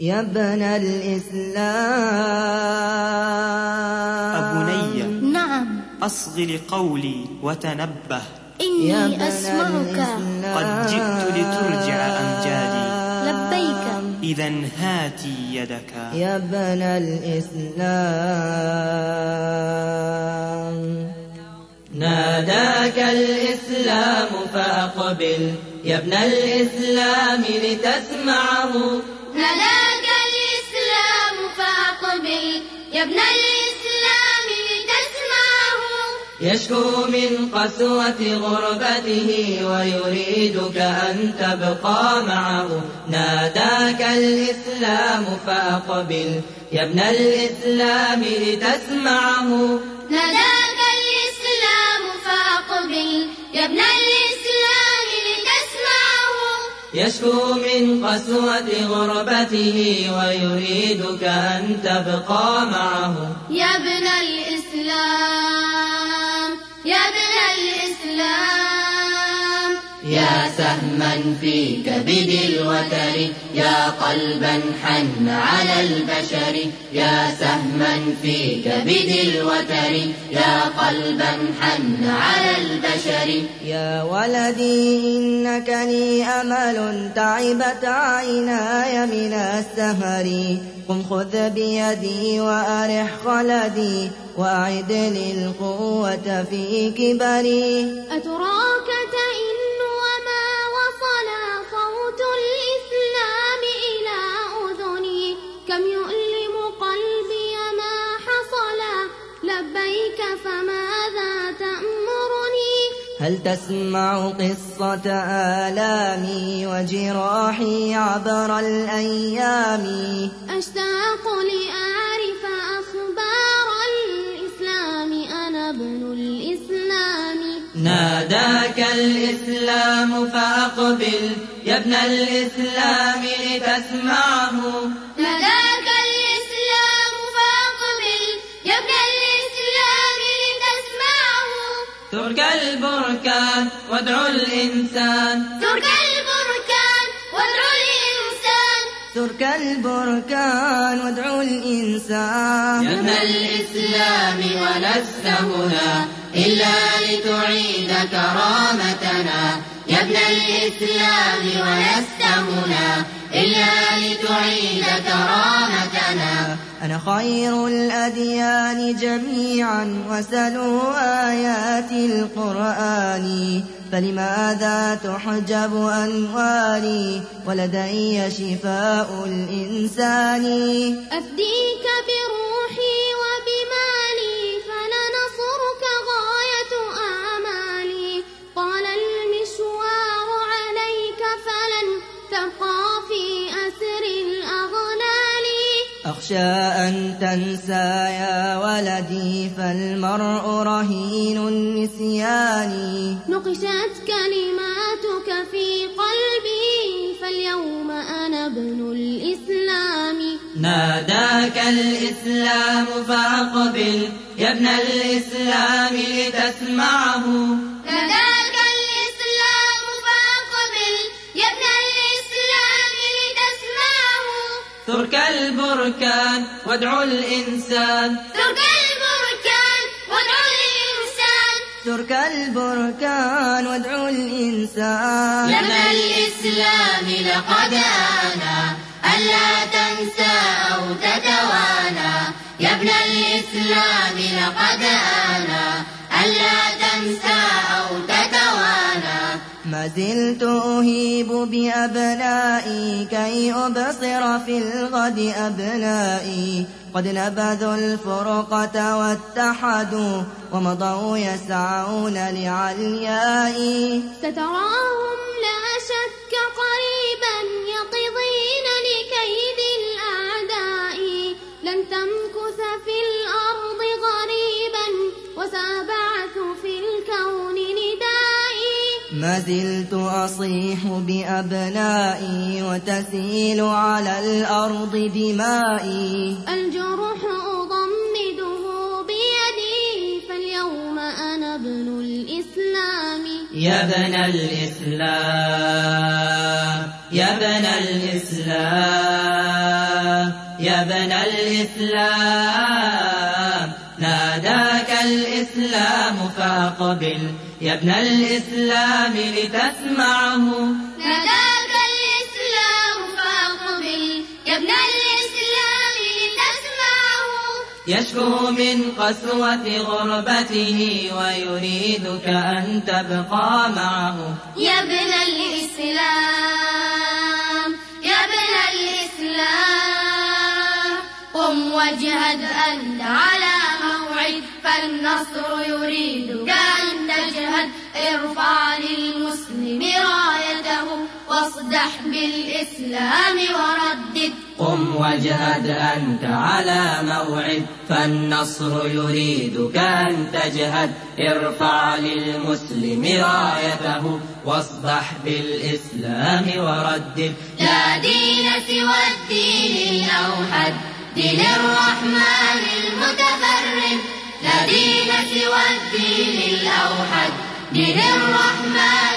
يا ابن الإسلام. أبني نعم. أصغ لقولي وتنبه. إني أسمعك. الإسلام. قد جئت لترجع أمجادي لبيك. إذا هاتي يدك. يا ابن الإسلام. ناداك الإسلام فأقبل. يا ابن الإسلام لتسمعه. ناداك يا ابن الإسلام لتسمعه. يشكو من قسوة غربته ويريدك أن تبقى معه. ناداك الإسلام فأقبل. يا ابن الإسلام لتسمعه. يشكو من قسوة غربته ويريدك أن تبقى معه. يا ابن الإسلام يا ابن يا سهما في كبد الوتر. يا قلبا حن على البشر. يا سهما في كبد الوتر. يا قلبا حن على البشر. يا ولدي إنك لي أمل تعبت عيناي من السهر. قم خذ بيدي وأرح خلدي وأعد لي القوة في كبري. أتراك فماذا تأمرني؟ هل تسمع قصة آلامي وجراحي عبر الأيام؟ أشتاق لأعرف أخبار الإسلام أنا ابن الإسلام. ناداك الإسلام فأقبل يا ابن الإسلام لتسمعه. البركان وادعو الإنسان. ترك البركان وادعو الإنسان. ترك البركان وادعو الإنسان. يا ابن الإسلام ولست هنا إلا لتعيد كرامتنا يا ابن الإسلام ولست هنا إلا لتعيد كرامتنا. أنا خير الأديان جميعا وسلوا آيات القرآن. فلماذا تحجب أنواري؟ ولدي شفاء الإنسان. أفديك بروحي أخشى أن تنسى يا ولدي فالمرء رهين النسيان. نقشت كلماتك في قلبي فاليوم أنا ابن الإسلام. ناداك الإسلام فأقبل يا ابن الإسلام لتسمعه. البركان وادعو الإنسان. ترك البركان وادعو الإنسان. ترك البركان وادعو الإنسان. ابن الإسلام لقد آنا ألا تنسى أو تتوانى. يا ابن الإسلام لقد آنا ألا تنسى أو تتوانى. ما زلت أهيب بأبنائي كي أبصر في الغد أبنائي. قد نبذوا الفرقة واتحدوا ومضوا يسعون لعليائي. ستراهم لا شك ما زلت أصيح بأبنائي وتسيل على الأرض دمائي الجرح أضمده بيدي فاليوم أنا ابن الإسلام. يا بن الإسلام يا بن الإسلام يا ابن الإسلام. ناداك الإسلام فأقبل. يا ابن الإسلام لتسمعه. ناداك الإسلام فأقبل يا ابن الإسلام لتسمعه. يشكو من قسوة غربته ويريدك أن تبقى معه. يا ابن الإسلام يا ابن الإسلام. قم واجهد أنت على موعد فالنصر يريدك. إرفع للمسلم رايته واصدح بالإسلام وردد. قم واجهد أنت على موعد فالنصر يريدك أن تجهد. ارفع للمسلم رايته واصدح بالإسلام وردد. لا دين سوى الدين الأوحد دين الرحمن المتفرد. لا دين سوى الدين الأوحد. دين الرحمن